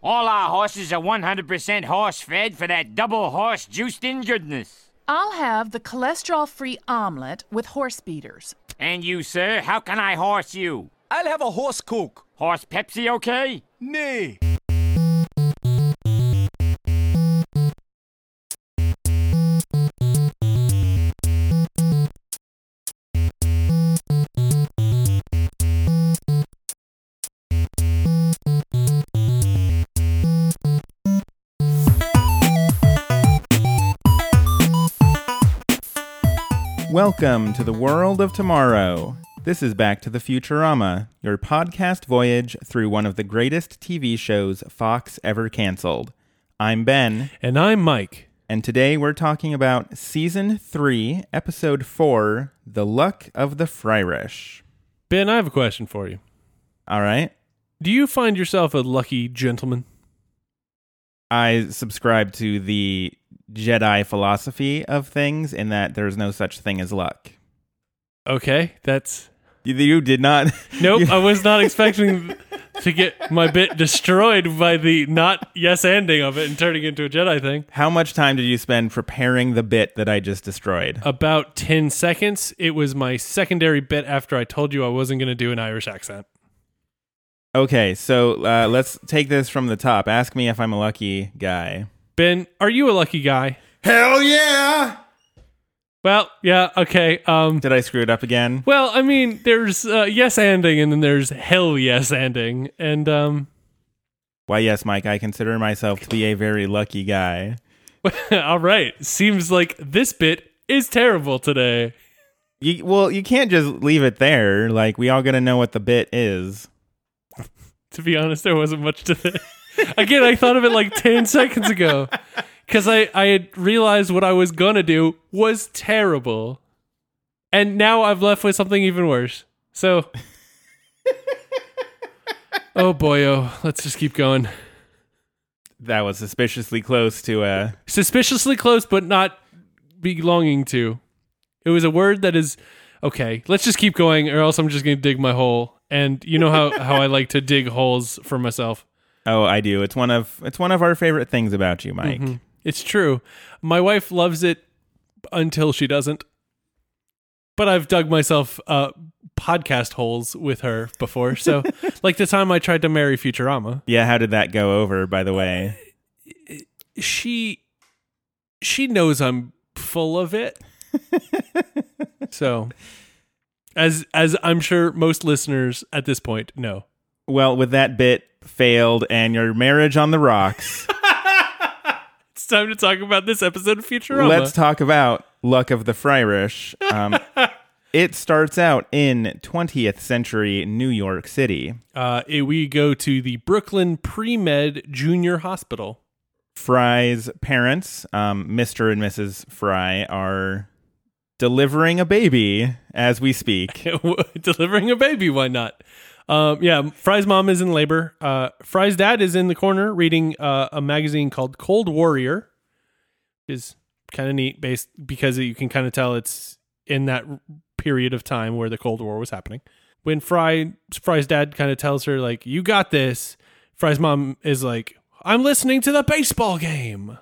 All our horses are 100% horse fed for that double horse juiced in goodness. I'll have the cholesterol free omelet with horse beaters. And you, sir, how can I horse you? I'll have a horse coke. Horse Pepsi okay? Nay. Welcome to the world of tomorrow. This is Back to the Futurama, your podcast voyage through one of the greatest TV shows Fox ever canceled. I'm Ben, And I'm Mike. and today we're talking about Season 3, Episode 4 The Luck of the Fryrish. Ben, I have a question for you. All right. Do you find yourself a lucky gentleman? I subscribe to the Jedi philosophy of things in that there's no such thing as luck. Okay, that's. You, you did not. Nope, you- I was not expecting to get my bit destroyed by the not yes ending of it and turning into a Jedi thing. How much time did you spend preparing the bit that I just destroyed? About 10 seconds. It was my secondary bit after I told you I wasn't going to do an Irish accent. Okay, so uh, let's take this from the top. Ask me if I'm a lucky guy. Ben, are you a lucky guy? Hell yeah! Well, yeah, okay. Um, Did I screw it up again? well, I mean, there's uh, yes ending and then there's hell yes ending. And um, Why, yes, Mike, I consider myself to be a very lucky guy. All right. Seems like this bit is terrible today. You, well, you can't just leave it there. Like, we all gotta know what the bit is. To be honest, there wasn't much to it. Again, I thought of it like 10 seconds ago because I, I had realized what I was going to do was terrible. And now I've left with something even worse. So. oh boy, oh. Let's just keep going. That was suspiciously close to uh Suspiciously close, but not belonging to. It was a word that is. Okay, let's just keep going, or else I'm just going to dig my hole. And you know how, how I like to dig holes for myself. Oh, I do. It's one of it's one of our favorite things about you, Mike. It's true. My wife loves it until she doesn't. But I've dug myself uh, podcast holes with her before. So, like the time I tried to marry Futurama, Yeah, how did that go over, by the way? she she knows I'm full of it. so, as as I'm sure most listeners at this point know. Well, with that bit failed and your marriage on the rocks, It's time to talk about this episode of Futurama. let's talk about Luck of the Fryrish. Um, it starts out in 20th century New York City. uh, eh, we go to the Brooklyn Pre Med Junior Hospital. Fry's parents, um, Mr. and Mrs. Fry, are delivering a baby as we speak. delivering a baby. Why not? Um, yeah, Fry's mom is in labor. Uh, Fry's dad is in the corner reading uh, a magazine called Cold Warrior. which Is kind of neat, based because you can kind of tell it's in that period of time where the Cold War was happening. When Fry Fry's dad kind of tells her like, "You got this," Fry's mom is like, "I'm listening to the baseball game."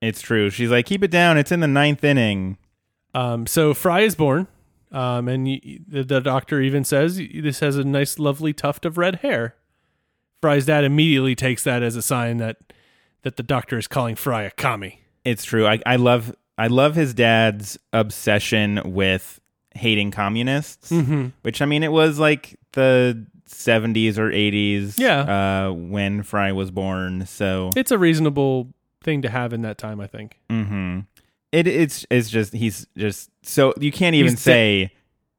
It's true. She's like, keep it down. It's in the ninth inning. Um, so Fry is born, um, and y- the, the doctor even says this has a nice, lovely tuft of red hair. Fry's dad immediately takes that as a sign that that the doctor is calling Fry a commie. It's true. I, I love I love his dad's obsession with hating communists. Mm-hmm. Which I mean, it was like the 70s or 80s. Yeah. Uh, when Fry was born. So It's a reasonable thing to have in that time, I think. hmm it it's it's just he's just so you can't even He's de- say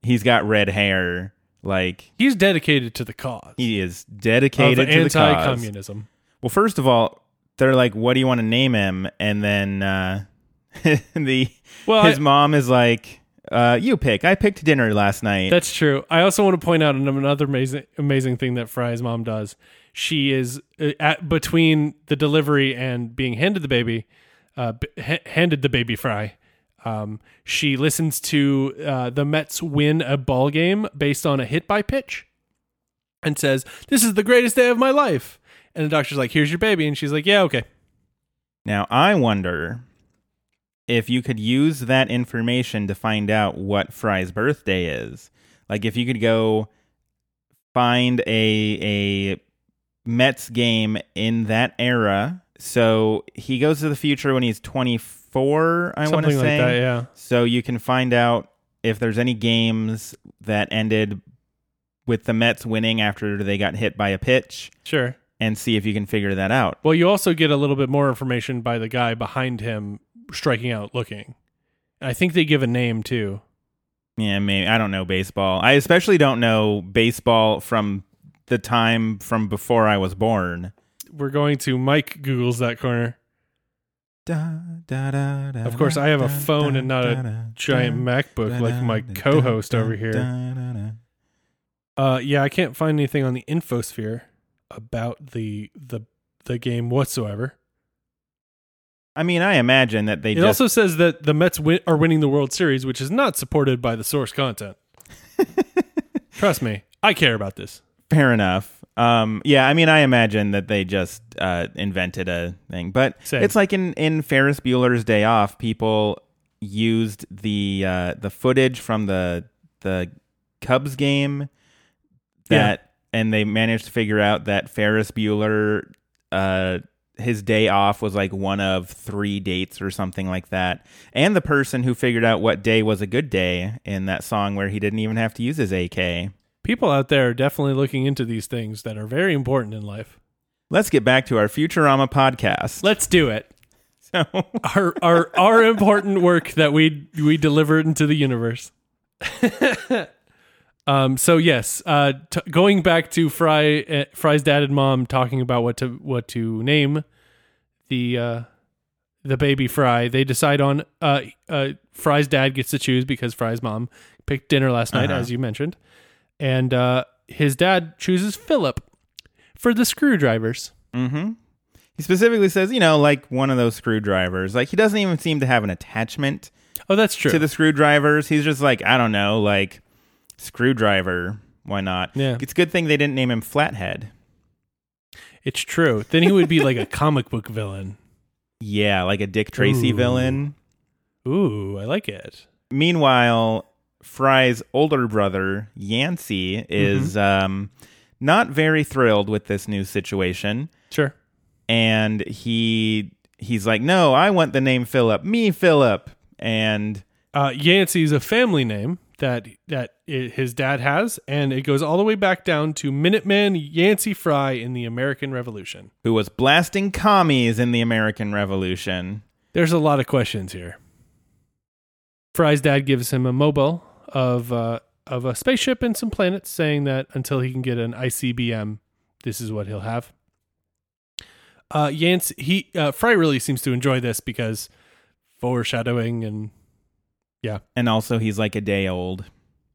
he's got red hair. Like He's dedicated to the cause he is dedicated to the cause. anti-communism. Well, first of all, they're like, "What do you want to name him?" And then uh, the Well, his I- mom is like, uh, "You pick. I picked dinner last night." That's true. I also want to point out another amazing amazing thing that Fry's mom does. She is uh, at between the delivery and being handed the baby, uh, handed the baby Fry. Um, she listens to uh, the Mets win a ball game based on a hit by pitch, and says, "This is the greatest day of my life." And the doctor's like, "Here's your baby," and she's like, "Yeah, okay." Now, I wonder if you could use that information to find out what Fry's birthday is. Like, if you could go find a a Mets game in that era. So he goes to the future when he's 24, I want to like say. that, yeah. So you can find out if there's any games that ended with the Mets winning after they got hit by a pitch Sure. and see if you can figure that out. Well, you also get a little bit more information by the guy behind him striking out, looking. I think they give a name too. Yeah, maybe I don't know baseball. I especially don't know baseball from the time from before I was born. We're going to Mike Google's that corner. Of course, I have a phone and not a giant MacBook like my co-host over here. Uh, yeah, I can't find anything on the infosphere about the the the game whatsoever. I mean, I imagine that they It just also says that the Mets win- are winning the World Series, which is not supported by the source content. Trust me, I care about this. fair enough. Um, yeah, I mean, I imagine that they just uh, invented a thing, but Same. it's like in in Ferris Bueller's Day Off, people used the uh, the footage from the the Cubs game that, and they managed to figure out that Ferris Bueller, uh, his day off was like one of three dates or something like that, and the person who figured out what day was a good day in that song where he didn't even have to use his AK. People out there are definitely looking into these things that are very important in life. Let's get back to our Futurama podcast. Let's do it. So, Our our our important work that we we delivered into the universe. um. So yes. Uh. T- going back to Fry uh, Fry's dad and mom talking about what to what to name the uh the baby Fry. They decide on uh uh Fry's dad gets to choose because Fry's mom picked dinner last night, Uh-huh. as you mentioned, and uh his dad chooses Philip for the screwdrivers. hmm he specifically says, you know, like one of those screwdrivers. Like he doesn't even seem to have an attachment Oh, that's true. to the screwdrivers. He's just like, I don't know, like screwdriver. Why not? Yeah. It's a good thing they didn't name him Flathead. It's true. Then he would be like a comic book villain. Yeah, like a Dick Tracy Ooh. villain. Ooh, I like it. Meanwhile, Fry's older brother, Yancey, is um, not very thrilled with this new situation. Sure. and he he's like, "No, I want the name Philip. Me, Philip." And Uh, Yancey is a family name that that i his dad has, and it goes all the way back down to Minuteman Yancey Fry in the American Revolution. who was blasting commies in the American Revolution? There's a lot of questions here. Fry's dad gives him a mobile of uh, of a spaceship and some planets, saying that until he can get an ICBM, this is what he'll have. Uh, Yancey, he uh, Fry really seems to enjoy this because foreshadowing and yeah, And also, he's like a day old.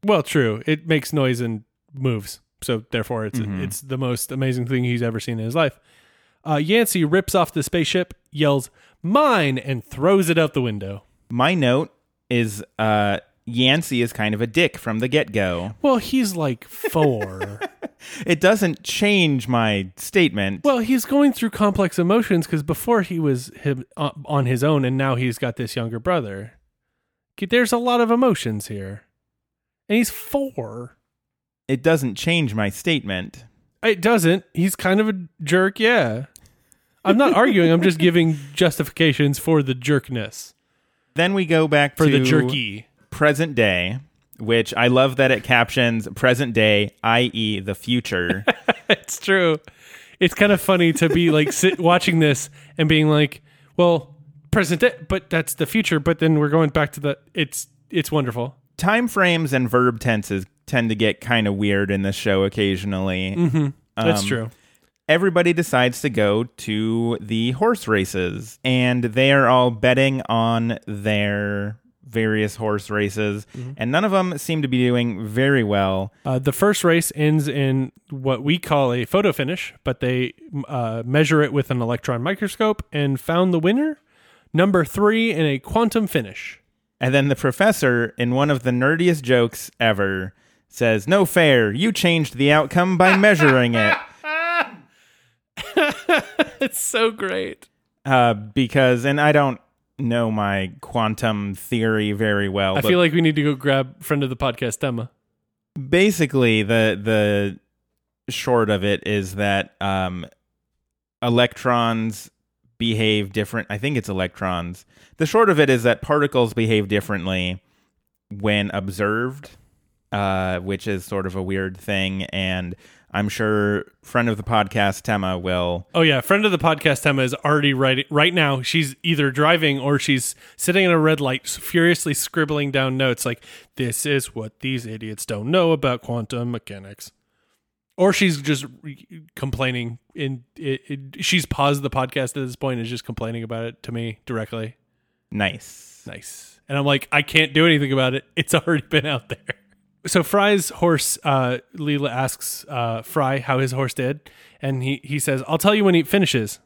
well, true. It makes noise and moves, so therefore it's Mhm. it's the most amazing thing he's ever seen in his life. Uh, Yancey rips off the spaceship, yells "Mine!" and throws it out the window. My note is uh, Yancey is kind of a dick from the get go. Well, he's like four. It doesn't change my statement. well, he's going through complex emotions because before he was him, uh, on his own, and now he's got this younger brother. There's a lot of emotions here, and he's four. It doesn't change my statement. It doesn't. He's kind of a jerk, yeah. I'm not arguing. I'm just giving justifications for the jerkness, Then we go back for to the jerky. Present day, which I love that it captions present day, i.e., the future. it's true. It's kind of funny to be like sit watching this and being like, well, present day, but that's the future. But then we're going back to the. It's it's wonderful. time frames and verb tenses tend to get kind of weird in this show occasionally. Mm-hmm. That's Um, true. Everybody decides to go to the horse races, and they are all betting on their various horse races, Mm-hmm. and none of them seem to be doing very well. Uh, the first race ends in what we call a photo finish, but they uh, measure it with an electron microscope and found the winner, number three, in a quantum finish. And then the professor, in one of the nerdiest jokes ever, says, No fair, you changed the outcome by measuring it. it's so great. uh, because, and I don't know my quantum theory very well. I feel like we need to go grab friend of the podcast Emma. basically the the short of it is that um electrons behave different i think it's electrons the short of it is that particles behave differently when observed uh which is sort of a weird thing and i'm sure friend of the podcast Emma will Oh yeah, friend of the podcast Emma is already writing right now. She's either driving or she's sitting in a red light, furiously scribbling down notes like, "This is what these idiots don't know about quantum mechanics." Or she's just re- complaining. In it, it, she's paused the podcast at this point and is just complaining about it to me directly. nice Nice. And I'm like, I can't do anything about it. It's already been out there. So Fry's horse, uh, Leela asks uh, Fry how his horse did, and he, he says, I'll tell you when he finishes.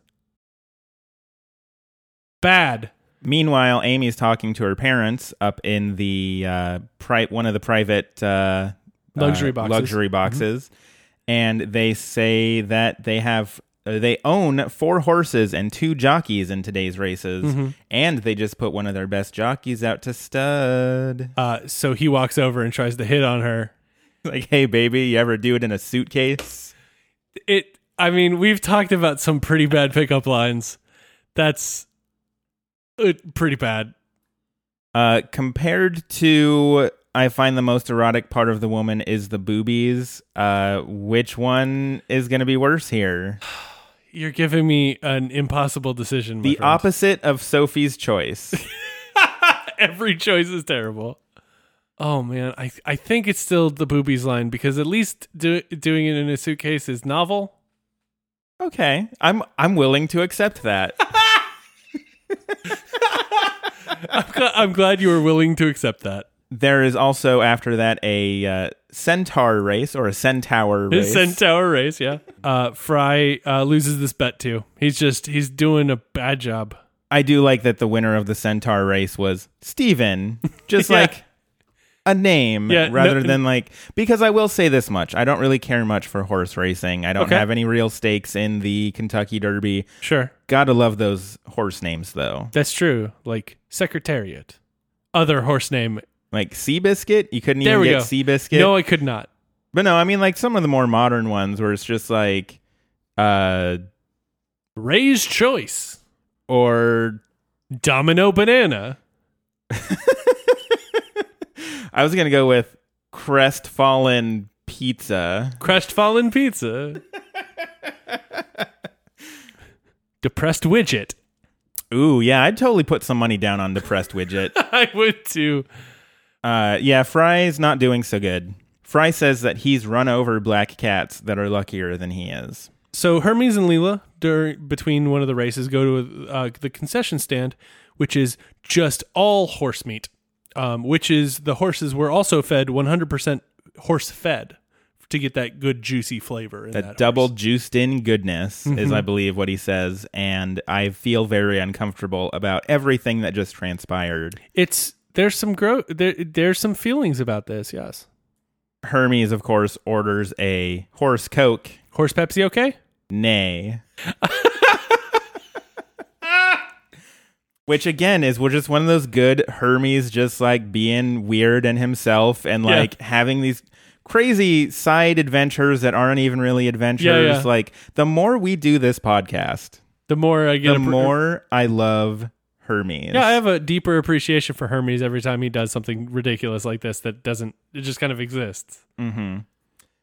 Bad. Meanwhile, Amy's talking to her parents up in the uh, pri- one of the private uh, Luxury uh, boxes. luxury boxes, and they say that they have they own four horses and two jockeys in today's races, and they just put one of their best jockeys out to stud. Uh, so he walks over and tries to hit on her. Like, hey, baby, you ever do it in a suitcase? It. I mean, we've talked about some pretty bad pickup lines. That's uh, pretty bad. Uh, compared to, I find the most erotic part of the woman is the boobies. Uh, which one is going to be worse here? You're giving me an impossible decision. The friend. opposite of Sophie's choice. Every choice is terrible. Oh man, I I think it's still the boobies line because at least do, doing it in a suitcase is novel. okay, I'm I'm willing to accept that. I'm glad you were willing to accept that. there is also after that a uh, centaur race or a centaur race. Centaur race, yeah. Uh, Fry uh, loses this bet too. He's just he's doing a bad job. I do like that the winner of the centaur race was Steven. Just Yeah. like a name Yeah, rather no- than like because I will say this much. I don't really care much for horse racing. I don't Okay. have any real stakes in the Kentucky Derby. Sure, Gotta love those horse names though. that's true. Like Secretariat, other horse name. Like Seabiscuit, you couldn't There even get go. Seabiscuit. No, I could not. But no, I mean like some of the more modern ones where it's just like uh Ray's choice. or Domino banana. I was gonna go with crestfallen pizza. Crestfallen pizza. Depressed widget. Ooh, yeah, I'd totally put some money down on depressed widget. I would too. Uh yeah, Fry's not doing so good. Fry says that he's run over black cats that are luckier than he is. So Hermes and Leela, during between one of the races, go to uh, the concession stand, which is just all horse meat. Um, which is the horses were also fed 100% horse fed to get that good juicy flavor. In That, that double horse. juiced in goodness is Mhm. I believe what he says and I feel very uncomfortable about everything that just transpired. It's there's some grow there there's some feelings about this. Yes, Hermes of course orders a horse coke. horse Pepsi. Okay. Nay. Which again is we're just one of those good Hermes just like being weird and himself and Yeah. like having these crazy side adventures that aren't even really adventures. Yeah, yeah. Like the more we do this podcast, The more I get, the a more I love Hermes. Yeah, I have a deeper appreciation for Hermes every time he does something ridiculous like this that doesn't it just kind of exists. hmm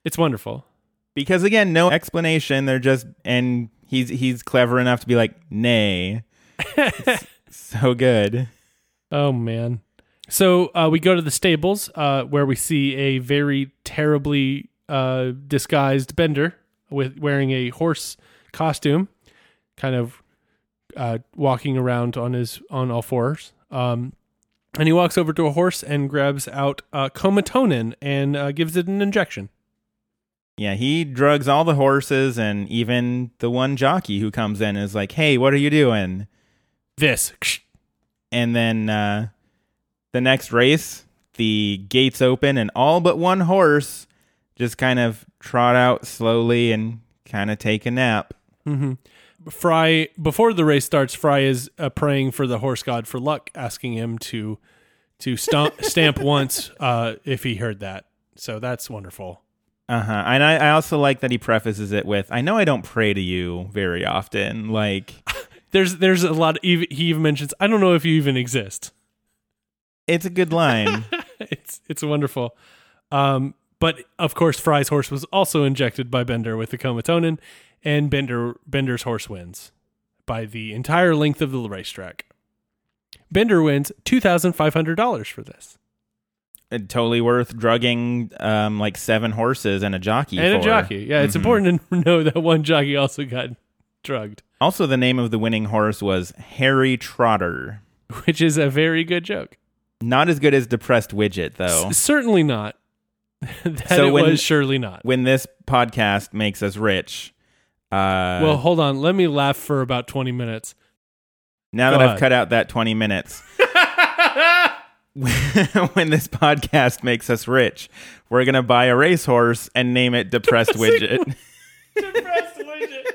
It's wonderful. Because again, no explanation. They're just and he's he's clever enough to be like, nay. So good. Oh man. So uh, we go to the stables uh, where we see a very terribly uh, disguised Bender with wearing a horse costume, kind of uh, walking around on his on all fours. Um, and he walks over to a horse and grabs out uh, comatonin and uh, gives it an injection. Yeah, he drugs all the horses and even the one jockey who comes in is like, "Hey, what are you doing?" This. And then uh, the next race, the gates open and all but one horse just kind of trot out slowly and kind of take a nap. hmm Fry before the race starts, Fry is uh, praying for the horse god for luck, asking him to to stomp, stamp once uh, if he heard that. So that's wonderful. Uh huh. And I, I also like that he prefaces it with, "I know I don't pray to you very often." Like There's there's a lot. Of, he even mentions, "I don't know if you even exist." it's a good line. it's it's wonderful. Um, but of course, Fry's horse was also injected by Bender with the comatonin, and Bender Bender's horse wins by the entire length of the racetrack. Bender wins two thousand five hundred dollars for this, It totally worth drugging um, like seven horses and a jockey. and a jockey. Yeah, it's Mhm. important to know that one jockey also got drugged, Also, the name of the winning horse was Harry Trotter. which is a very good joke. Not as good as Depressed Widget, though. S- certainly not. that So it when- was surely not. when this podcast makes us rich, uh, well, hold on. Let me laugh for about twenty minutes. now go that I've cut out that 20 minutes, when this podcast makes us rich, we're going to buy a racehorse and name it Depressed Widget. Depressed widget.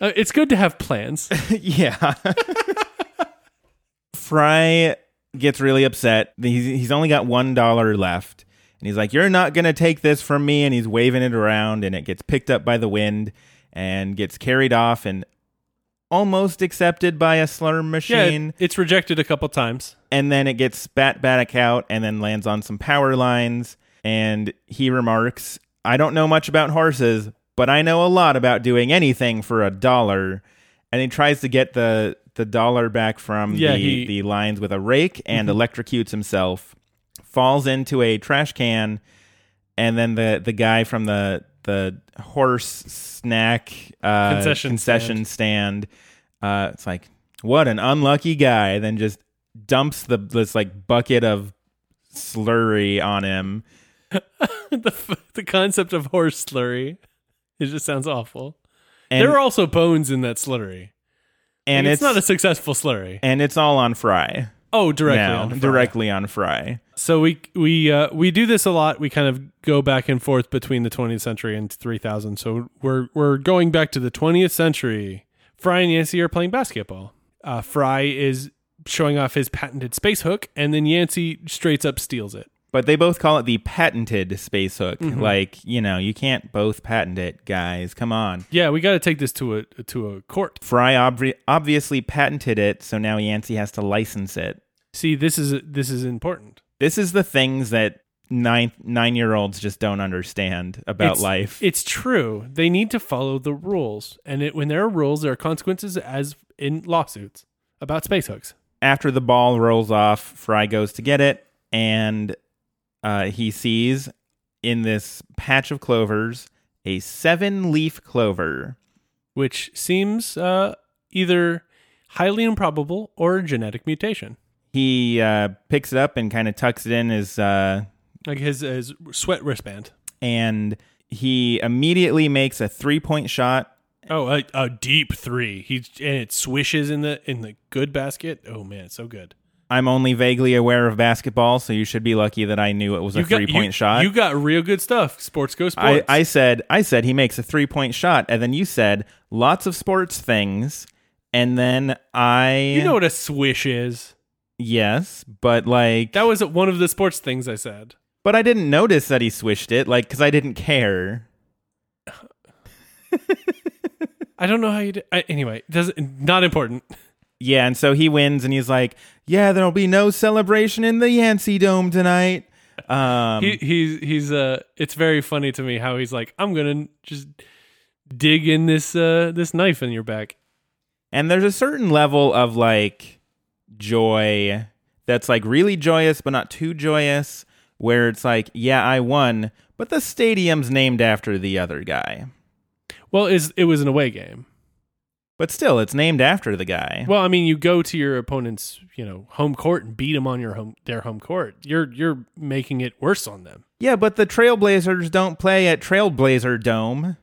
Uh, it's good to have plans. yeah. Fry gets really upset. He's, he's only got $1 left. And he's like, You're not going to take this from me. And he's waving it around, and it gets picked up by the wind and gets carried off and almost accepted by a slur Yeah, machine. it- it's rejected a couple times. and then it gets spat back out and then lands on some power lines. And he remarks, I don't know much about horses, but I know a lot about doing anything for a dollar. And he tries to get the the dollar back from Yeah, the, he- the lines with a rake and electrocutes himself, falls into a trash can, and then the, the guy from the the horse snack uh, Concession concession stand, uh, it's like, what an unlucky guy. Then just dumps the this like bucket of slurry on him. the, the concept of horse slurry. It just sounds awful. And, there are also bones in that slurry. And it's, it's, not a successful slurry. and it's all on Fry. Oh, directly now, on Fry. directly on Fry. So we we uh, we do this a lot. We kind of go back and forth between the 20th century and 3000. So we're we're going back to the 20th century. Fry and Yancey are playing basketball. Uh, Fry is showing off his patented space hook, and then Yancey straight up steals it. But they both call it the patented space hook. Mm-hmm. Like, you know, you can't both patent it, guys. Come on. Yeah, we got to take this to a to a court. Fry obvi- obviously patented it, so now Yancey has to license it. See, this is this is important. This is the things that nine nine year olds just don't understand about It's- life. It's true. They need to follow the rules, and it, when there are rules, there are consequences, as in lawsuits about space hooks. After the ball rolls off, Fry goes to get it, and uh, he sees in this patch of clovers a seven leaf clover. which seems uh, either highly improbable or a genetic mutation. He uh, picks it up and kind of tucks it in his, uh, Like his, his sweat wristband. and he immediately makes a three point shot. Oh, a, a deep three. He and it swishes in the in the good basket. Oh man, it's so good. I'm only vaguely aware of basketball, so you should be lucky that I knew it was a three point you, shot. You got real good stuff. Sports go I, sports. I said I said he makes a three point shot, and then you said lots of sports things, and then I you know what a swish is. yes, but like That was one of the sports things I said. but I didn't notice that he swished it, like because I didn't care. I don't know how you did. I, anyway, does not important. Yeah, and so he wins, and he's like, "Yeah, there'll be no celebration in the Yancey Dome tonight." Um, he he's he's uh it's very funny to me how he's like i'm gonna just dig in this uh this knife in your back and there's a certain level of like joy that's like really joyous, but not too joyous, where it's like, "Yeah, I won," but the stadium's named after the other guy. well is it was an away game But still, it's named after the guy. well i mean you go to your opponent's you know home court and beat them on your home their home court you're you're making it worse on them yeah, but the Trailblazers don't play at Trailblazer Dome.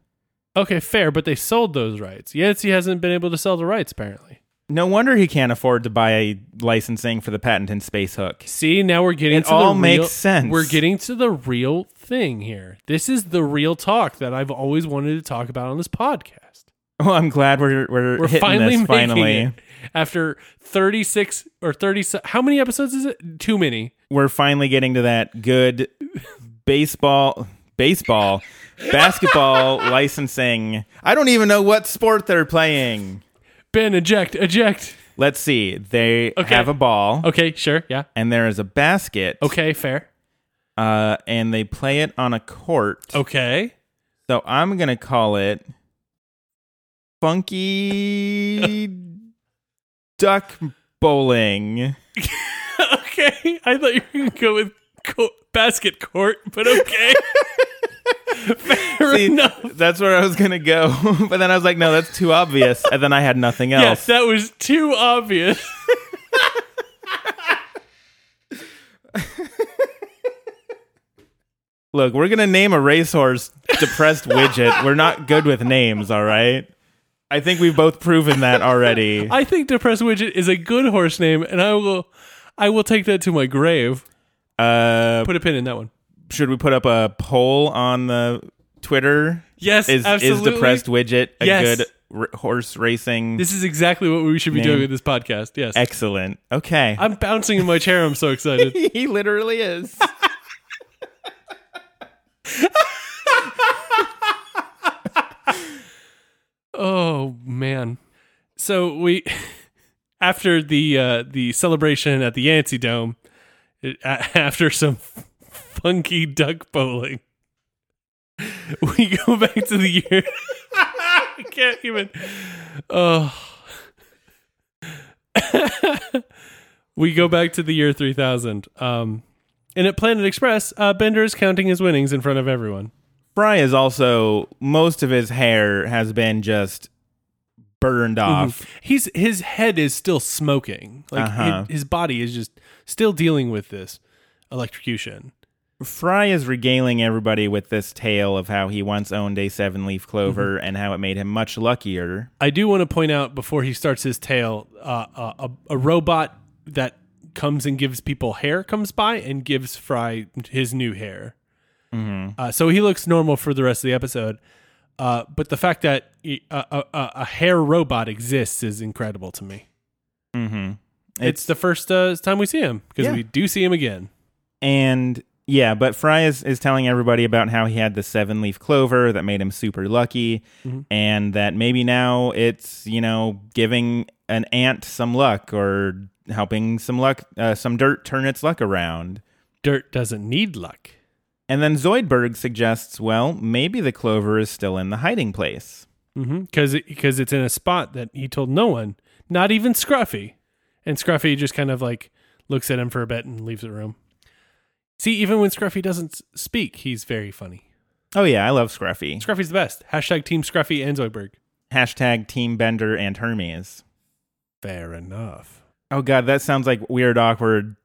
okay fair but they sold those rights yancey hasn't been able to sell the rights apparently No wonder he can't afford to buy licensing for the patent and space hook. See, now we're getting It to all the makes real, sense. We're getting to the real thing here. This is the real talk that I've always wanted to talk about on this podcast. Well, I'm glad we're we're, We're finally this finally. it after 36 or 30 how many episodes is it? Too many. We're finally getting to that good baseball baseball basketball licensing. I don't even know what sport they're playing. Ben eject, eject. Let's see. They Okay. have a ball Okay, sure. Yeah. and there is a basket. Okay, fair. Uh, and they play it on a court. Okay. So I'm gonna call it Funky Duck Bowling. okay. I thought you were going to go with co- basket court, but okay. fair See, enough. That's where I was gonna go, but then I was like, no, that's too obvious, and then I had nothing Yes, else. that was too obvious. Look, we're gonna name a racehorse depressed widget. We're not good with names, all right. I think we've both proven that already. I think depressed widget is a good horse name, and I will, I will take that to my grave. Uh, Put a pin in that one. should we put up a poll on the Twitter? Yes, Is absolutely. is depressed widget a Yes. good r- horse racing? This is exactly what we should be Name. doing with this podcast. Yes, Excellent. Okay. I'm bouncing in my chair. I'm so excited. he literally is. oh man. So we, after the uh, the celebration at the Yancey Dome, it, a- after some funky duck bowling, we go back to the year. I can't even. Oh. we go back to the year 3000. Um, and at Planet Express, uh, Bender is counting his winnings in front of everyone. Fry is also most of his hair has been just burned Mm-hmm. off. He's his head is still smoking. Like Uh-huh. his, his body is just still dealing with this electrocution. Fry is regaling everybody with this tale of how he once owned a seven leaf clover Mm-hmm. and how it made him much luckier. I do want to point out before he starts his tale, uh, uh, a, a robot that comes and gives people hair comes by and gives Fry his new hair. Uh, so he looks normal for the rest of the episode. Uh, but the fact that he- a, a, hair robot exists is incredible to me. Mm-hmm. It's, the first uh, time we see him because Yeah. we do see him again. And yeah, but Fry is, is telling everybody about how he had the seven leaf clover that made him super lucky, Mm-hmm. and that maybe now it's, you know, giving an ant some luck or helping some luck, uh, some dirt turn its luck around. Dirt doesn't need luck. And then Zoidberg suggests, well, maybe the clover is still in the hiding place. Mm-hmm. because because it's in a spot that he told no one, not even Scruffy, and Scruffy just kind of like looks at him for a bit and leaves the room. See, even when Scruffy doesn't speak, he's very funny. Oh, yeah, I love Scruffy. Scruffy's the best. Hashtag Team Scruffy and Zoidberg. Hashtag Team Bender and Hermes. Fair enough. Oh, God, that sounds like weird, awkward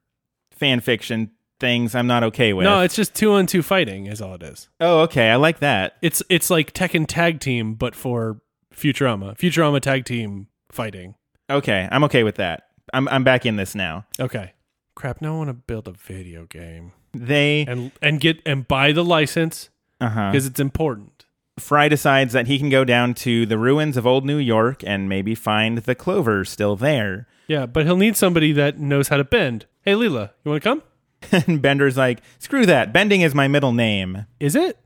fan fiction things I'm not okay with. No, it's just two on two fighting is all it is. oh, okay, I like that. It's it's like Tekken Tag Team, but for Futurama. Futurama Tag Team fighting. Okay, I'm okay with that. I'm I'm back in this now. Okay. Crap. Now I want to build a video game They and and get and buy the license uh-huh. because it's important. Fry decides that he can go down to the ruins of old New York and maybe find the clover still there. Yeah, but he'll need somebody that knows how to bend. Hey, Leela, you want to come? and Bender's like, "Screw that. Bending is my middle name. Is it?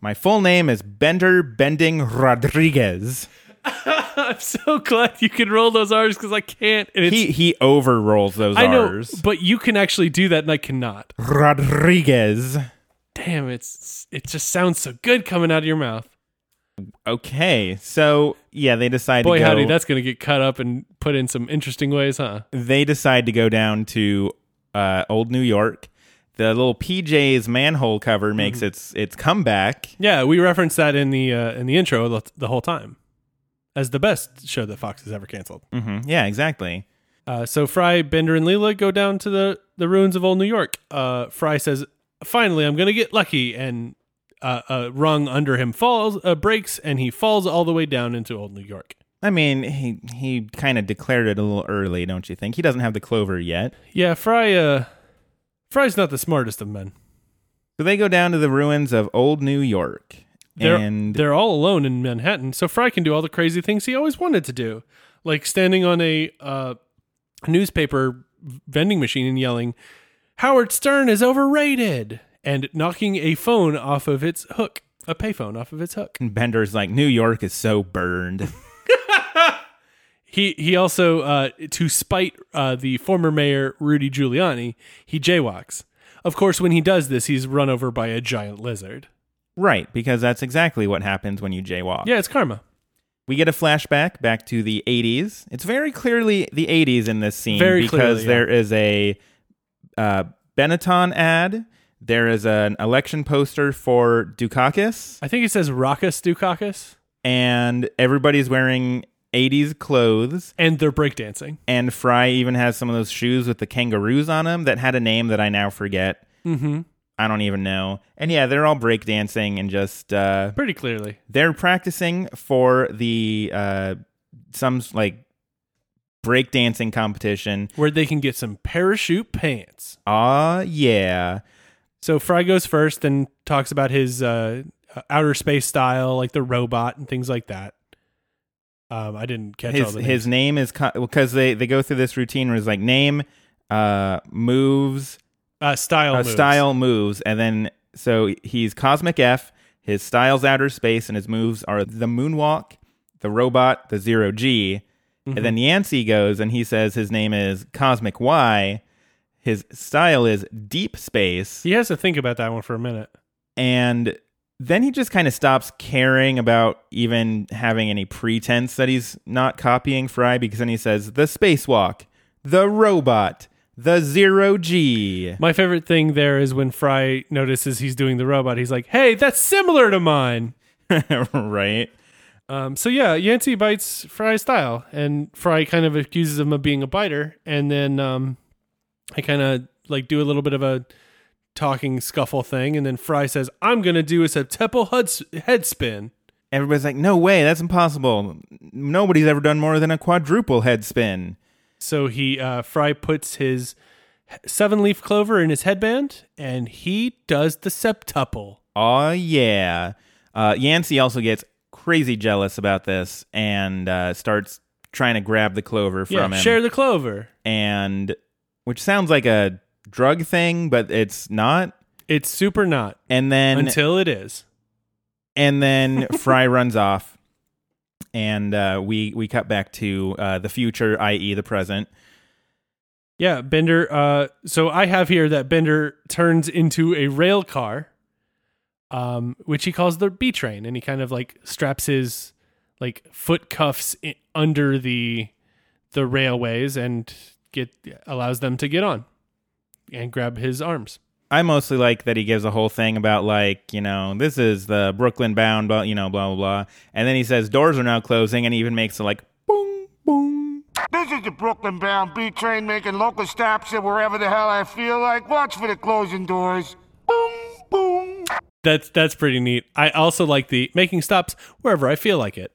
My full name is Bender Bending Rodriguez." I'm so glad you can roll those R's because I can't. And it's, He he over rolls those I know, R's. but you can actually do that, and I cannot. Rodriguez. Damn, it's it just sounds so good coming out of your mouth. Okay, so yeah, they decide Boy, to go. howdy, that's gonna get cut up and put in some interesting ways, huh? they decide to go down to uh, old New York. The little PJ's manhole cover makes Mm-hmm. its its comeback. Yeah, we referenced that in the uh, in the intro the, the whole time as the best show that Fox has ever canceled. hmm Yeah, exactly. Uh, so Fry, Bender, and Leela go down to the, the ruins of old New York. Uh, Fry says, "Finally, I'm gonna get lucky," and uh, a rung under him falls, uh, breaks, and he falls all the way down into old New York. I mean, he he kind of declared it a little early, don't you think? He doesn't have the clover yet. Yeah, Fry. Uh, Fry's not the smartest of men. So they go down to the ruins of Old New York. They're and they're all alone in Manhattan, so Fry can do all the crazy things he always wanted to do, like standing on a uh, newspaper vending machine and yelling, "Howard Stern is overrated," and knocking a phone off of its hook, a payphone off of its hook. And Bender's like, New York is so burned. He he also uh, to spite uh, the former mayor Rudy Giuliani, he jaywalks. Of course, when he does this, he's run over by a giant lizard. right, because that's exactly what happens when you jaywalk. Yeah, it's karma. We get a flashback back to the 80s. It's very clearly the 80s in this scene Very because clearly, yeah. there is a uh, Benetton ad. There is an election poster for Dukakis, I think it says Raucus Dukakis, and everybody's wearing 80s clothes. and they're breakdancing. And Fry even has some of those shoes with the kangaroos on them that had a name that I now forget. Mm-hmm. I don't even know. And yeah, they're all breakdancing and just uh, Pretty clearly. they're practicing for the uh, some like breakdancing competition. Where they can get some parachute pants. Ah, yeah. So Fry goes first and talks about his uh, outer space style, like the robot and things like that. Um, I didn't catch all His the his name is because they they go through this routine where it's like name, uh, moves, uh, style. uh, moves. style moves, and then so he's Cosmic F. His style's outer space, and his moves are the moonwalk, the robot, the zero G. And Mm-hmm. then Yancey goes and he says his name is Cosmic Y. His style is deep space. He has to think about that one for a minute. And then he just kind of stops caring about even having any pretense that he's not copying Fry because then he says the spacewalk, the robot, the zero G. My favorite thing there is when Fry notices he's doing the robot. He's like, "Hey, that's similar to mine." right? Um, so yeah, Yancey bites Fry's style, and Fry kind of accuses him of being a biter, and then um, I kind of like do a little bit of a talking scuffle thing, and then Fry says, "I'm gonna do a septuple huds- head spin." Everybody's like, no way, that's impossible. Nobody's ever done more than a quadruple head spin. So he uh, Fry puts his seven leaf clover in his headband, and he does the septuple. Oh yeah. Uh, Yancey also gets crazy jealous about this and uh, starts trying to grab the clover Yeah, from him. share the clover. and which sounds like a drug thing, but it's not. It's super not And then until it is. and then Fry runs off, and uh, we we cut back to uh, the future, i.e., the present. Yeah, Bender. Uh, so I have here that Bender turns into a rail car, um, which he calls the B train, and he kind of like straps his like foot cuffs i- under the the railways and get allows them to get on and grab his arms. I mostly like that he gives a whole thing about like you know this is the Brooklyn bound, but you know blah blah blah, and then he says doors are now closing, and he even makes a like boom boom. This is the Brooklyn bound B train making local stops at wherever the hell I feel like. Watch for the closing doors. Boom, boom. That's that's pretty neat. I also like the making stops wherever I feel like it.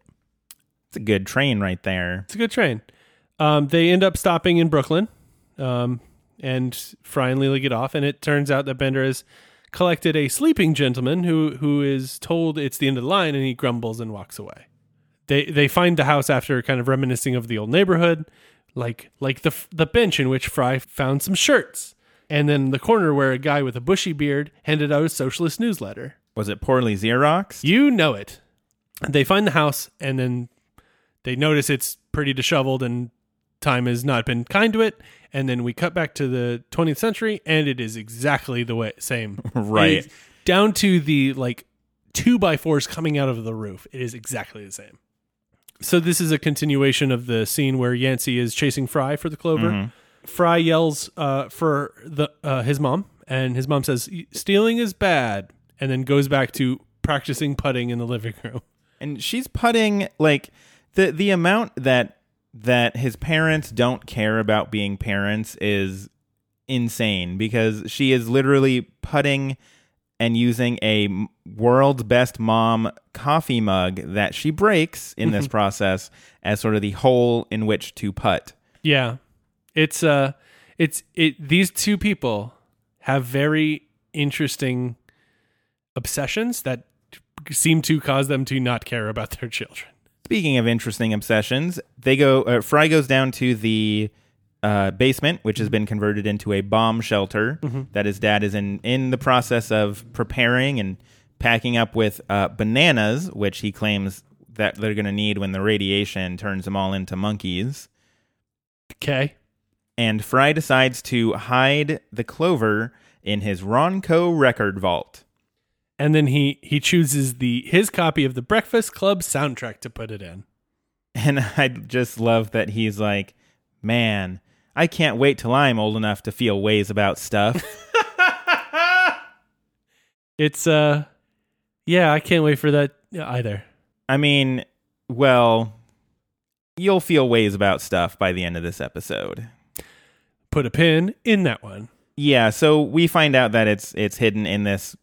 It's a good train right there. It's a good train. Um, they end up stopping in Brooklyn, um, and Fry and Leela get off, and it turns out that Bender has collected a sleeping gentleman who who is told it's the end of the line, and he grumbles and walks away. They they find the house after kind of reminiscing of the old neighborhood, like like the the bench in which Fry found some shirts, and then the corner where a guy with a bushy beard handed out a socialist newsletter. Was it poorly Xerox? You know it. They find the house and then they notice it's pretty disheveled and time has not been kind to it. And then we cut back to the 20th century and it is exactly the way same. Right. Down to the like two by fours coming out of the roof. It is exactly the same. So this is a continuation of the scene where Yancey is chasing Fry for the clover. Fry yells uh, for the uh, his mom, and his mom says stealing is bad, and then goes back to practicing putting in the living room. and she's putting like the the amount that that his parents don't care about being parents is insane because she is literally putting and using a world's best mom coffee mug that she breaks in this process as sort of the hole in which to putt. Yeah. It's uh it's it these two people have very interesting obsessions that seem to cause them to not care about their children. Speaking of interesting obsessions, they go. Uh, Fry goes down to the uh, basement, which has been converted into a bomb shelter that his dad is in in the process of preparing and packing up with uh, bananas, which he claims that they're going to need when the radiation turns them all into monkeys. Okay. And Fry decides to hide the clover in his Ronco record vault. And then he he chooses the his copy of the Breakfast Club soundtrack to put it in. And I just love that he's like, man, I can't wait till I'm old enough to feel ways about stuff. It's uh yeah, I can't wait for that either. I mean, well, you'll feel ways about stuff by the end of this episode. Put a pin in that one. Yeah, so we find out that it's it's hidden in this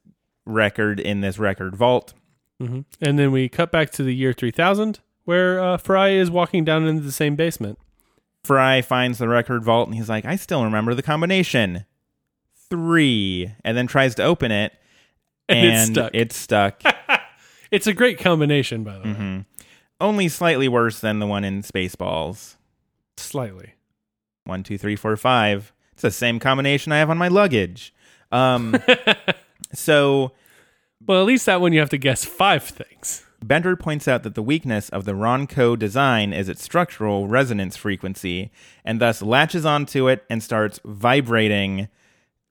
record in this record vault. hmm And then we cut back to the year 3000 where uh, Fry is walking down into the same basement. Fry finds the record vault and he's like, I still remember the combination. Three. And then tries to open it. And it's stuck. It's stuck. It's a great combination by the way. hmm Only slightly worse than the one in Spaceballs. Slightly. One, two, three, four, five. It's the same combination I have on my luggage. Um, so Well, at least that one you have to guess five things. Bender points out that the weakness of the Ronco design is its structural resonance frequency, and thus latches onto it and starts vibrating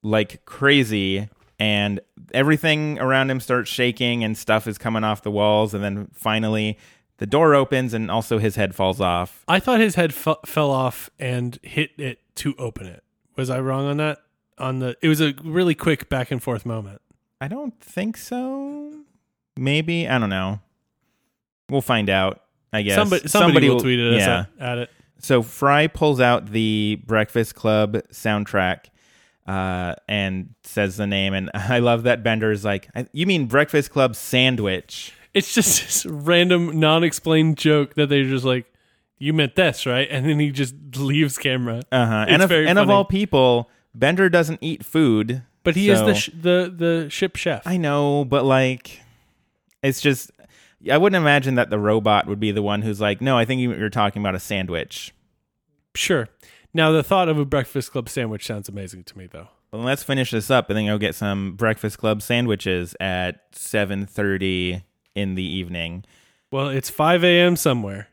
like crazy. And everything around him starts shaking, and stuff is coming off the walls. And then finally, the door opens, and also his head falls off. I thought his head f- fell off and hit it to open it. Was I wrong on that? On the it was a really quick back and forth moment. I don't think so. Maybe I don't know. We'll find out. I guess Somebody, somebody, will tweet it yeah. at, at it. So Fry pulls out the Breakfast Club soundtrack uh, and says the name, and I love that Bender is like, "You mean Breakfast Club sandwich?" It's just this random, non-explained joke that they're just like, "You meant this, right?" And then he just leaves camera. Uh huh. And of, and of all people, Bender doesn't eat food, But he is the sh- the the ship chef. I know, but like, it's just. I wouldn't imagine that the robot would be the one who's like, "No, I think you- you're talking about a sandwich." Sure. Now the thought of a Breakfast Club sandwich sounds amazing to me, though. Well, let's finish this up and then go get some Breakfast Club sandwiches at seven thirty in the evening. Well, it's 5 a.m. somewhere.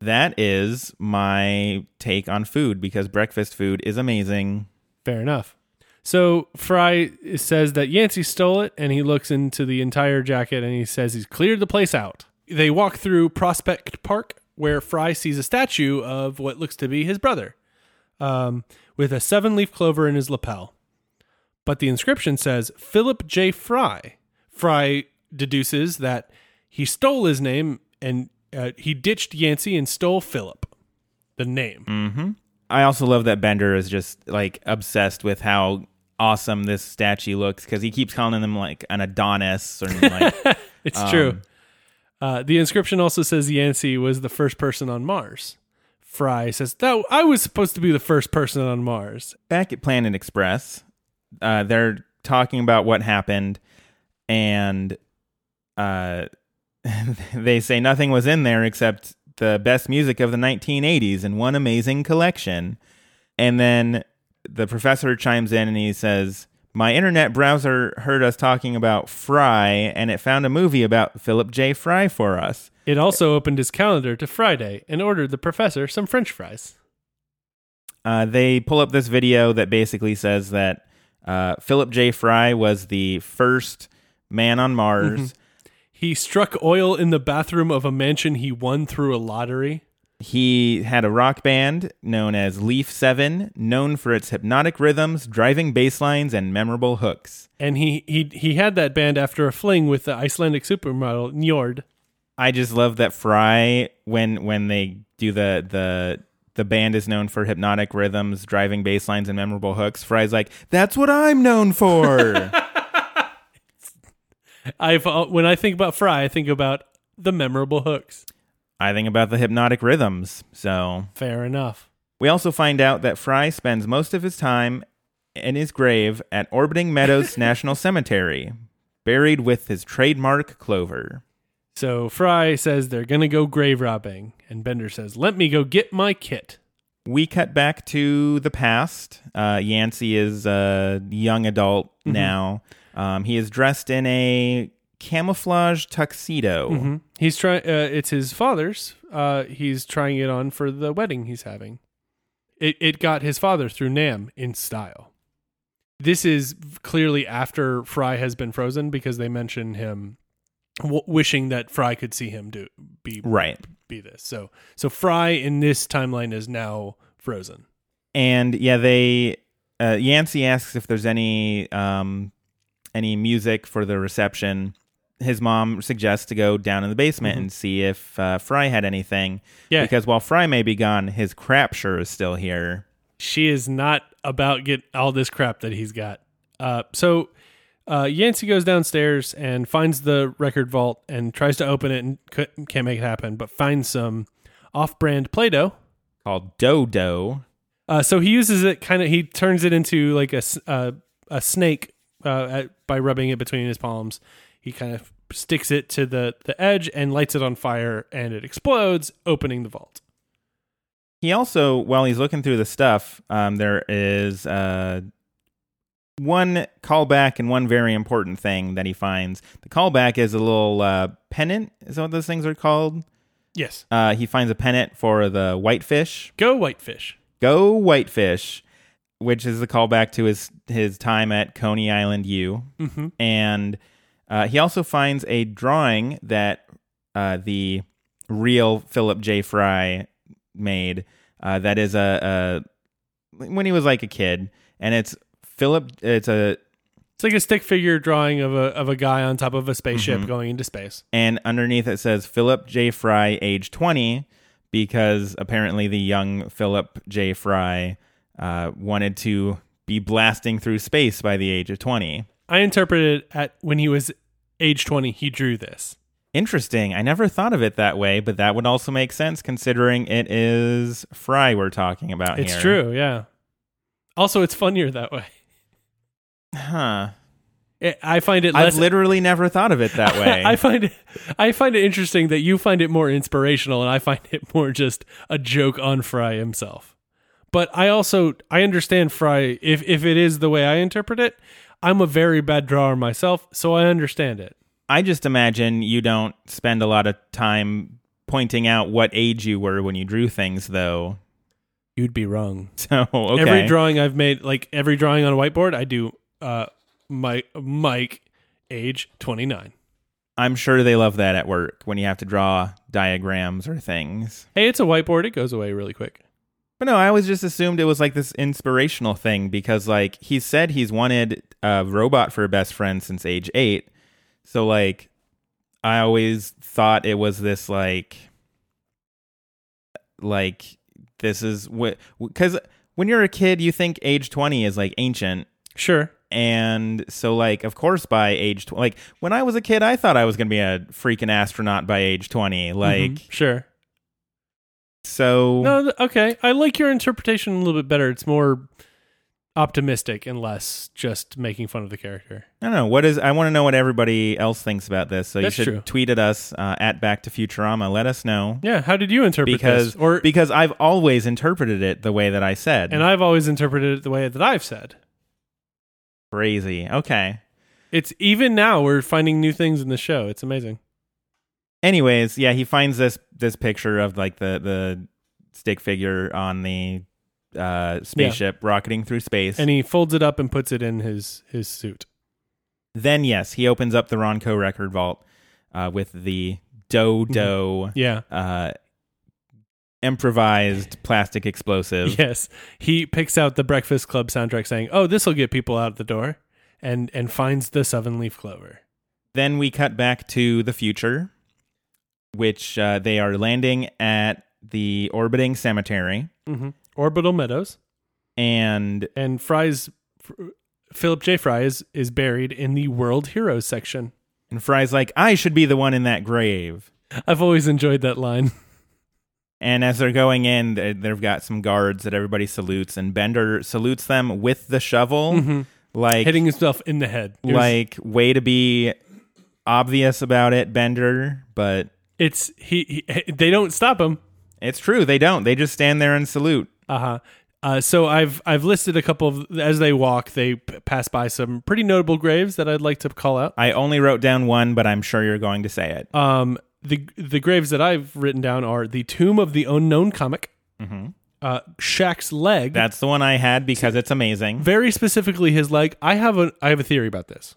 That is my take on food because breakfast food is amazing. Fair enough. So Fry says that Yancey stole it, and he looks into the entire jacket and he says he's cleared the place out. They walk through Prospect Park, where Fry sees a statue of what looks to be his brother, um, with a seven leaf clover in his lapel. But the inscription says Philip J. Fry. Fry deduces that he stole his name and uh, he ditched Yancey and stole Philip, the name. I also love that Bender is just like obsessed with how awesome this statue looks because he keeps calling them like an Adonis or like It's true. Uh, the inscription also says Yancey was the first person on Mars. Fry says, "That I was supposed to be the first person on Mars." back at Planet Express, uh, they're talking about what happened, and uh, they say nothing was in there except the best music of the 1980s in one amazing collection. And then the professor chimes in and he says, My internet browser heard us talking about Fry, and it found a movie about Philip J. Fry for us. It also opened his calendar to Friday and ordered the professor some French fries. uh, they pull up this video that basically says that uh, Philip J. Fry was the first man on Mars. He struck oil in the bathroom of a mansion he won through a lottery. He had a rock band known as Leaf 7, known for its hypnotic rhythms, driving bass lines, and memorable hooks. And he, he he had that band after a fling with the Icelandic supermodel Njord. I just love that Fry when when they do the the the band is known for hypnotic rhythms, driving bass lines, and memorable hooks. Fry's like, "That's what I'm known for." I've uh, when I think about Fry, I think about the memorable hooks. I think about the hypnotic rhythms. So Fair enough. we also find out that Fry spends most of his time in his grave at Orbiting Meadows National Cemetery, buried with his trademark clover. So Fry says they're gonna go grave robbing, and Bender says, "Let me go get my kit." We cut back to the past. Uh, Yancey is a young adult now. Um, he is dressed in a camouflage tuxedo. He's trying. Uh, it's his father's. Uh, he's trying it on for the wedding he's having. It it got his father through Nam in style. This is clearly after Fry has been frozen because they mention him w- wishing that Fry could see him do be Right. be this. So so Fry in this timeline is now frozen. And yeah, they uh, Yancey asks if there's any um, any music for the reception. His mom suggests to go down in the basement and see if uh, Fry had anything. Yeah. Because while Fry may be gone, his crap sure is still here. she is not about get all this crap that he's got. Uh, so uh, Yancey goes downstairs and finds the record vault and tries to open it and can't make it happen, but finds some off-brand Play-Doh. Called Dodo. Uh, so he uses it kind of. He turns it into like a s- uh, a snake uh, at, by rubbing it between his palms. He kind of sticks it to the the edge and lights it on fire, and it explodes, opening the vault. He also, while he's looking through the stuff, um, there is uh, one callback and one very important thing that he finds. The callback is a little uh, pennant. Is that what those things are called? Yes, Uh, he finds a pennant for the whitefish. go whitefish. Go whitefish, which is the callback to his his time at Coney Island U. Mhm. And uh, he also finds a drawing that uh, the real Philip J. Fry made. Uh, that is a, a when he was like a kid, and it's Philip. It's a It's like a stick figure drawing of a of a guy on top of a spaceship going into space. and underneath it says Philip J. Fry, age 20, because apparently the young Philip J. Fry uh, wanted to be blasting through space by the age of 20. I interpreted at when he was age 20, he drew this. Interesting. I never thought of it that way, but that would also make sense considering it is Fry we're talking about It's here. true, yeah. Also, it's funnier that way. Huh. It, I find it I've literally never thought of it that way. I find it. I find it interesting that you find it more inspirational, and I find it more just a joke on Fry himself. But I also I understand Fry. If if it is the way I interpret it, I'm a very bad drawer myself, so I understand it. I just imagine you don't spend a lot of time pointing out what age you were when you drew things, though. You'd be wrong. So, okay. Every drawing I've made, like every drawing on a whiteboard, I do. Uh, my Mike, age 29. I'm sure they love that at work when you have to draw diagrams or things. Hey, it's a whiteboard. It goes away really quick. But no, I always just assumed it was like this inspirational thing because, like, he said he's wanted a robot for a best friend since age eight. So, like, I always thought it was this, like, like, this is what, because when you're a kid, you think age 20 is like ancient. Sure. And so, like, of course, by age, tw- like, when I was a kid, I thought I was going to be a freaking astronaut by age 20. Like, Mhm. sure. So. No, okay. I like your interpretation a little bit better. It's more optimistic and less just making fun of the character. I don't know. What is? I want to know what everybody else thinks about this. So That's you should true. tweet at us uh, at Back to Futurama. Let us know Yeah. How did you interpret because this? Or because I've always interpreted it the way that I said. and I've always interpreted it the way that I've said. crazy. Okay. It's even now we're finding new things in the show. It's amazing. Anyways, yeah, he finds this this picture of like the the stick figure on the uh, spaceship rocketing through space. And he folds it up and puts it in his his suit. then yes, he opens up the Ronco record vault uh, with the Dodo Yeah. uh, improvised plastic explosive. Yes. He picks out the Breakfast Club soundtrack saying, "Oh, this will get people out the door." And and finds the seven leaf clover. Then we cut back to the future, which uh, they are landing at the orbiting cemetery, hmm Orbital Meadows. and and Fry's Philip J. Fry is, is buried in the World Heroes section. And Fry's like, I should be the one in that grave. I've always enjoyed that line. And as they're going in, they- they've got some guards that everybody salutes, and Bender salutes them with the shovel, like Hitting himself in the head. Was- like way to be obvious about it, Bender. But it's he, he. They don't stop him. it's true, they don't. They just stand there and salute. Uh-huh. Uh So I've I've listed a couple of as they walk, they p- pass by some pretty notable graves that I'd like to call out. I only wrote down one, but I'm sure you're going to say it. Um, the the graves that I've written down are the Tomb of the Unknown comic, uh, Shaq's leg. That's the one I had because it's amazing. very specifically his leg. I have a I have a theory about this.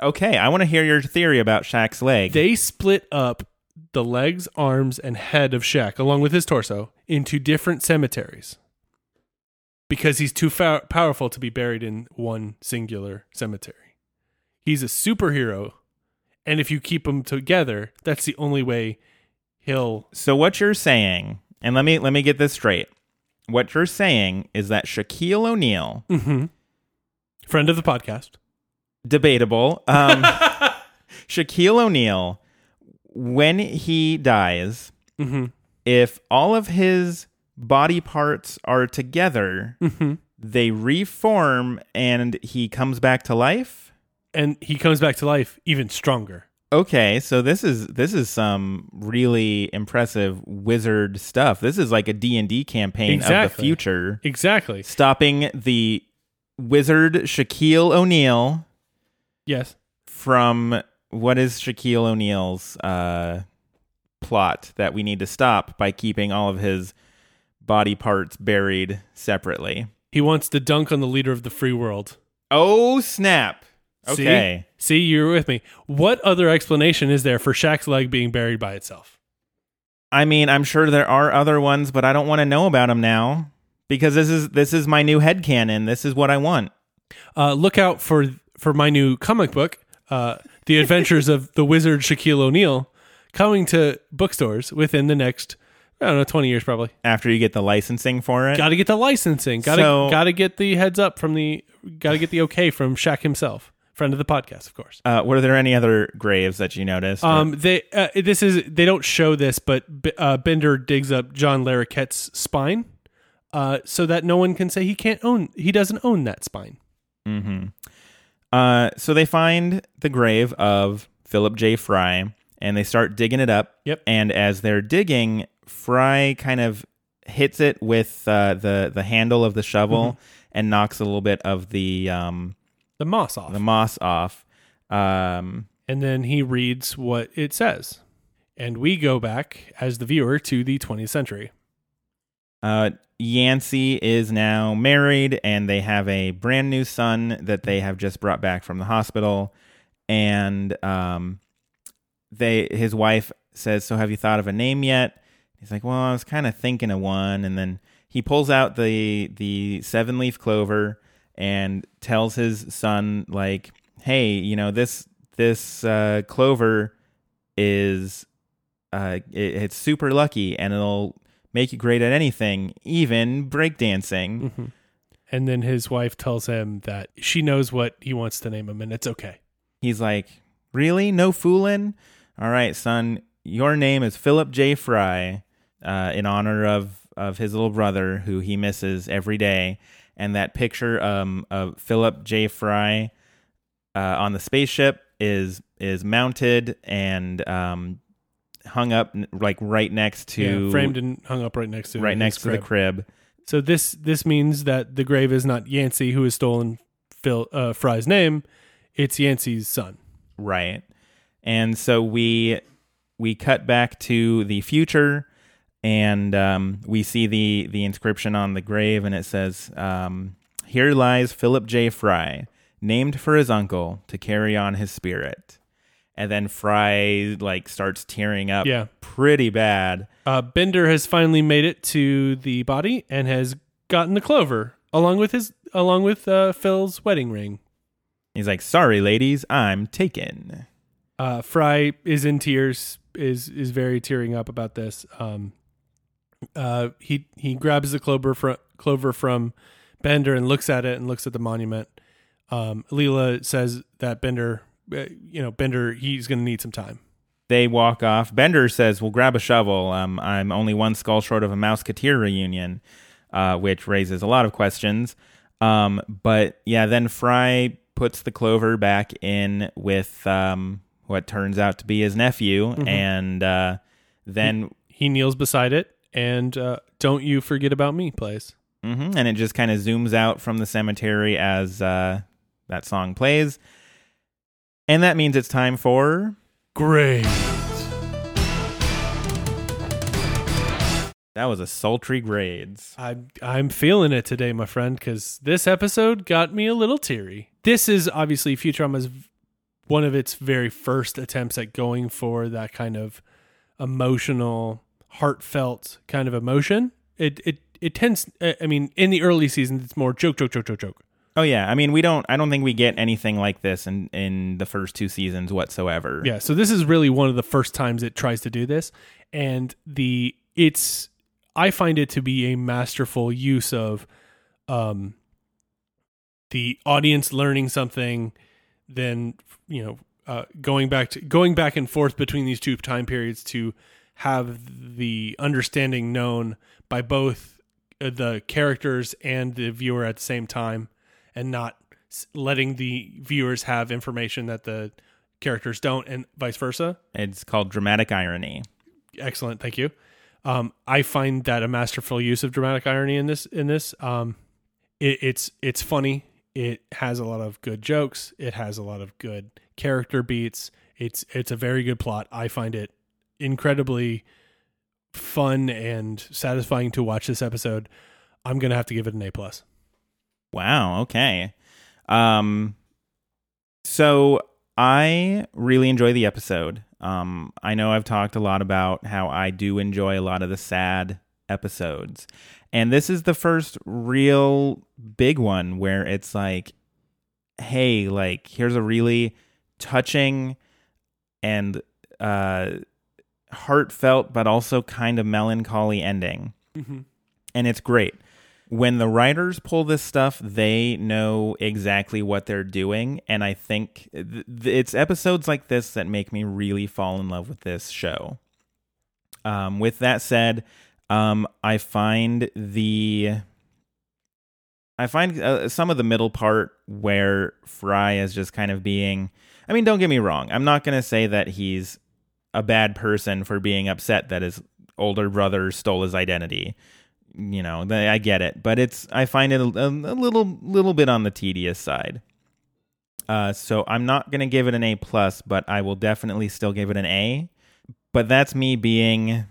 Okay, I want to hear your theory about Shaq's leg. They split up the legs, arms, and head of Shaq, along with his torso, into different cemeteries because he's too fa- powerful to be buried in one singular cemetery. He's a superhero, and if you keep them together, that's the only way he'll. So what you're saying, and let me let me get this straight. What you're saying is that Shaquille O'Neal, Friend of the podcast. debatable, um, Shaquille O'Neal, when he dies, mm-hmm. if all of his body parts are together, mm-hmm. they reform and he comes back to life. And he comes back to life even stronger. Okay, so this is this is some really impressive wizard stuff. This is like a D&D campaign of the future. Exactly. stopping the wizard Shaquille O'Neal Yes. from what is Shaquille O'Neal's uh, plot that we need to stop by keeping all of his body parts buried separately. He wants to dunk on the leader of the free world. Oh snap! See? Okay, See, you're with me. What other explanation is there for Shaq's leg being buried by itself? I mean, I'm sure there are other ones, but I don't want to know about them now because this is this is my new head headcanon. This is what I want. Uh, look out for for my new comic book, uh, The Adventures of the Wizard Shaquille O'Neal, coming to bookstores within the next, I don't know, 20 years probably. After you get the licensing for it, Got to get the licensing. Got to So- got to get the heads up from the. Got to get the okay from Shaq himself, friend of the podcast, of course. uh, were there any other graves that you noticed? or- Um, they uh, this is they don't show this, but B- uh, Bender digs up John Larroquette's spine, uh, so that no one can say he can't own he doesn't own that spine. Uh, so they find the grave of Philip J. Fry and they start digging it up. Yep. And as they're digging, Fry kind of hits it with uh, the the handle of the shovel Mm-hmm. and knocks a little bit of the um, The moss off, the moss off. Um, and then he reads what it says, and we go back as the viewer to the 20th century. Uh, Yancey is now married and they have a brand new son that they have just brought back from the hospital. And um, they his wife says, "So have you thought of a name yet?" He's like, "Well, I was kind of thinking of one." And then he pulls out the the seven leaf clover and tells his son, like, "Hey, you know this this uh, clover is uh, it, it's super lucky and it'll make you great at anything, even breakdancing." And then his wife tells him that she knows what he wants to name him, and it's okay. He's like, "Really? No fooling? All right, son. Your name is Philip J. Fry, uh, in honor of of his little brother who he misses every day." And that picture um, of Philip J. Fry uh, on the spaceship is is mounted and um, hung up like right next to yeah, framed and hung up right next to right next to the crib. crib. So this this means that the grave is not Yancey who has stolen Phil uh, Fry's name; it's Yancey's son. Right. And so we we cut back to the future and um, we see the the inscription on the grave and it says um, here lies Philip J. Fry, named for his uncle to carry on his spirit. And then Fry like starts tearing up Yeah. pretty bad. Uh, Bender has finally made it to the body and has gotten the clover along with his along with uh, Phil's wedding ring. He's like, "Sorry, ladies, I'm taken." Uh, Fry is in tears, is is very tearing up about this. Um, uh, he he grabs the clover fr- clover from Bender and looks at it and looks at the monument. Um, Leela says that Bender you know, Bender, he's going to need some time. They walk off. Bender says, "Well, grab a shovel. Um, I'm only one skull short of a Mouseketeer reunion," uh, which raises a lot of questions. Um, but yeah, then Fry puts the clover back in with um, what turns out to be his nephew, and uh, then He kneels beside it, and uh, "Don't You Forget About Me" plays. hmm and it just kind of zooms out from the cemetery as uh, that song plays, and that means it's time for Great. that was a sultry grades. I'm I'm feeling it today, my friend, because this episode got me a little teary. This is obviously Futurama's one of its very first attempts at going for that kind of emotional, heartfelt kind of emotion. It it it tends. I mean, in the early seasons, it's more joke, joke, joke, joke, joke. Oh yeah, I mean we don't. I don't think we get anything like this in in the first two seasons whatsoever. Yeah, so this is really one of the first times it tries to do this, and the it's I find it to be a masterful use of um the audience learning something, then you know uh, going back to going back and forth between these two time periods to have the understanding known by both uh, the characters and the viewer at the same time, and not letting the viewers have information that the characters don't, and vice versa. It's called dramatic irony. Excellent, thank you. Um, I find that a masterful use of dramatic irony in this. In this, um, it, it's it's funny. It has a lot of good jokes. It has a lot of good character beats. It's it's a very good plot. I find it incredibly fun and satisfying to watch this episode. I'm gonna have to give it an A plus. Wow. Okay. Um. So I really enjoy the episode. Um. I know I've talked a lot about how I do enjoy a lot of the sad episodes, and this is the first real big one where it's like, hey, like here's a really touching and uh heartfelt but also kind of melancholy ending Mm-hmm. and it's great when the writers pull this stuff they know exactly what they're doing. And i think th- it's episodes like this that make me really fall in love with this show. Um, with that said um, i find the i find uh, some of the middle part where fry is just kind of being i mean don't get me wrong. I'm not going to say that he's a bad person for being upset that his older brother stole his identity you know i get it but it's i find it a, a little little bit on the tedious side uh, so i'm not going to give it an a plus but i will definitely still give it an a but that's me being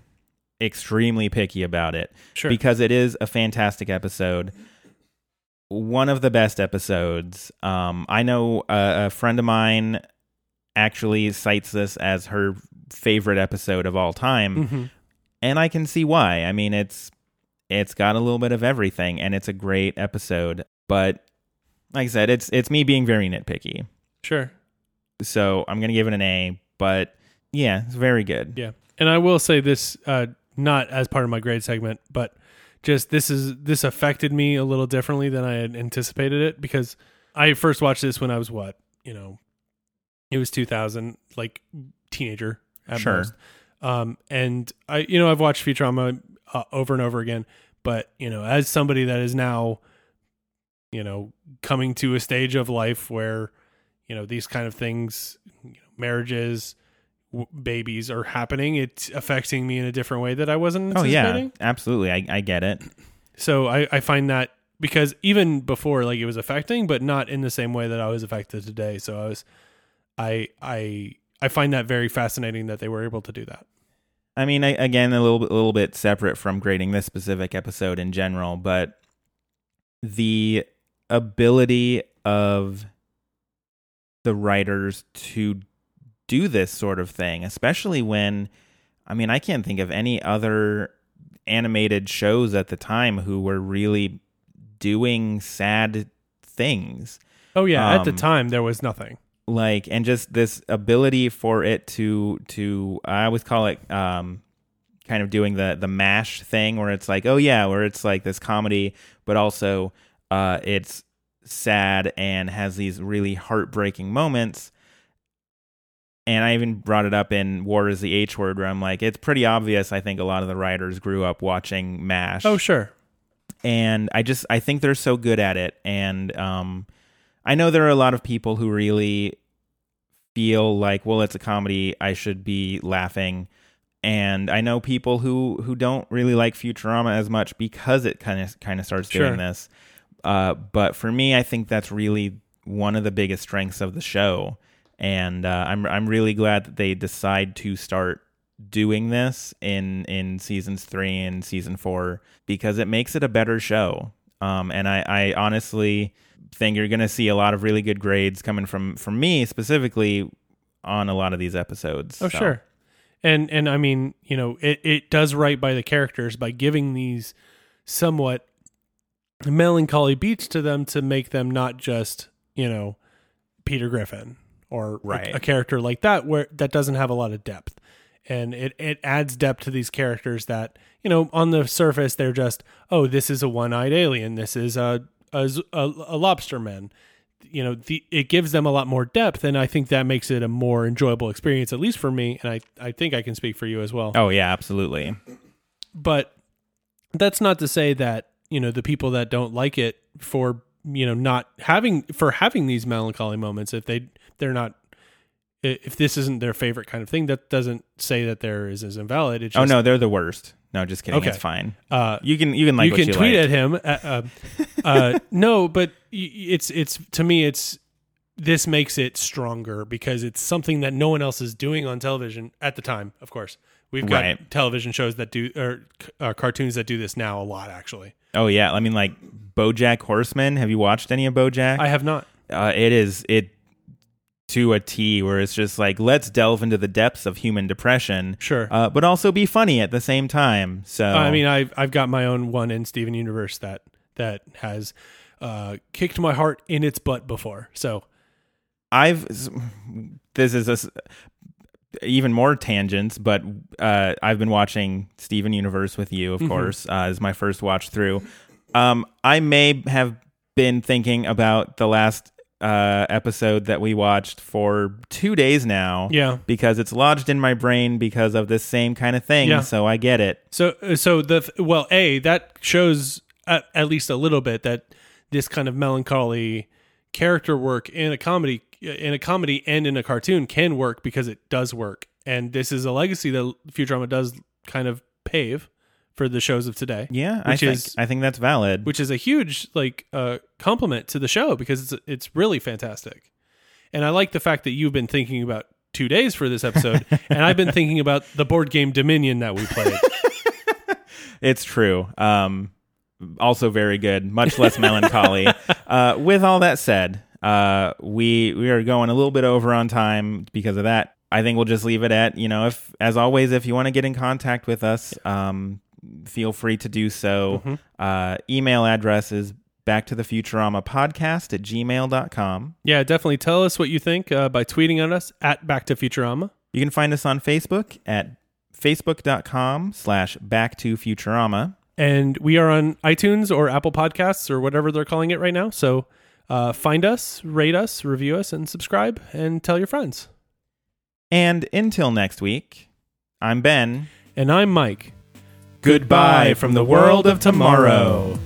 extremely picky about it Sure. because it is a fantastic episode one of the best episodes um, i know a, a friend of mine actually cites this as her favorite episode of all time Mhm. and I can see why. I mean, it's it's got a little bit of everything, and it's a great episode. But like I said, it's it's me being very nitpicky. Sure. So I'm gonna give it an A. But yeah, it's very good. Yeah. And I will say this, uh, not as part of my grade segment, but just this is this affected me a little differently than I had anticipated it because I first watched this when I was what, you know, it was 2000, like teenager at Sure. most. Um, and I, you know, I've watched Futurama uh, over and over again, but you know, as somebody that is now, you know, coming to a stage of life where, you know, these kind of things, you know, marriages, w- babies are happening, it's affecting me in a different way that I wasn't Oh yeah, absolutely. I, I get it. So I, I find that because even before, like it was affecting, but not in the same way that I was affected today. So I was, I, I, I find that very fascinating that they were able to do that. I mean, I, again, a little bit, a little bit separate from grading this specific episode in general, but the ability of the writers to do this sort of thing, especially when, I mean, I can't think of any other animated shows at the time who were really doing sad things Oh yeah, at the Um, time there was nothing. Like and just this ability for it to to I always call it um kind of doing the the MASH thing where it's like oh yeah where it's like this comedy but also uh it's sad and has these really heartbreaking moments and I even brought it up in War is the H word, where I'm like, it's pretty obvious. I think a lot of the writers grew up watching MASH. Oh, sure. and I just I think they're so good at it, and um, I know there are a lot of people who really feel like, well, it's a comedy, I should be laughing, and I know people who who don't really like Futurama as much because it kind of kind of starts Sure. doing this. Uh, but for me, I think that's really one of the biggest strengths of the show, and uh, I'm I'm really glad that they decide to start doing this in in seasons three and season four because it makes it a better show. Um, and I, I honestly think you're going to see a lot of really good grades coming from from me specifically on a lot of these episodes. Oh, So, sure. And and I mean, you know, it, it does right by the characters by giving these somewhat melancholy beats to them to make them not just, you know, Peter Griffin or a- Right. a, character like that where that doesn't have a lot of depth. And it, it adds depth to these characters that, you know, on the surface they're just, oh, this is a one-eyed alien, this is a a, a, a lobster man you know the it gives them a lot more depth and i think that makes it a more enjoyable experience at least for me and i i think i can speak for you as well Oh yeah, absolutely. but that's not to say that you know the people that don't like it for you know not having for having these melancholy moments if they they're not if this isn't their favorite kind of thing that doesn't say that there is is invalid it's just, Oh no, they're the worst. No, just kidding. Okay. It's fine. uh You can you can like you can you tweet like. at him. Uh, uh, uh, no, but it's it's to me it's this makes it stronger because it's something that no one else is doing on television at the time. Of course, we've got Right. television shows that do or uh, cartoons that do this now a lot. Actually, Oh yeah, I mean like BoJack Horseman. Have you watched any of BoJack? I have not. uh, it is it to a T where it's just like let's delve into the depths of human depression, Sure. uh, but also be funny at the same time. So I mean, I've I've got my own one in Steven Universe that that has uh, kicked my heart in its butt before. So I've this is a even more tangents, but uh, I've been watching Steven Universe with you, of Mm-hmm. course, uh, as my first watch through. Um, I may have been thinking about the last uh, episode that we watched for two days now. Yeah. because it's lodged in my brain because of this same kind of thing. Yeah. So I get it. So, uh, so the well, a that shows at, at least a little bit that this kind of melancholy character work in a comedy, uh, in a comedy and in a cartoon can work because it does work, and this is a legacy that Futurama does kind of pave for the shows of today. Yeah, I which think is I think that's valid. which is a huge like uh, compliment to the show because it's it's really fantastic, and I like the fact that you've been thinking about two days for this episode, and I've been thinking about the board game Dominion that we played. It's true. Um, also very good, much less melancholy. uh, with all that said, uh, we we are going a little bit over on time because of that. I think we'll just leave it at you know if as always if you want to get in contact with us, um, feel free to do so. Uh, email address is back to the Futurama podcast at gmail.com. Yeah, definitely tell us what you think uh, by tweeting at us at Back to Futurama. You can find us on Facebook at facebook.com slash back to Futurama. And we are on iTunes or Apple Podcasts or whatever they're calling it right now. So uh, find us, rate us, review us, and subscribe and tell your friends. And until next week, I'm Ben. And I'm Mike. Goodbye from the world of tomorrow.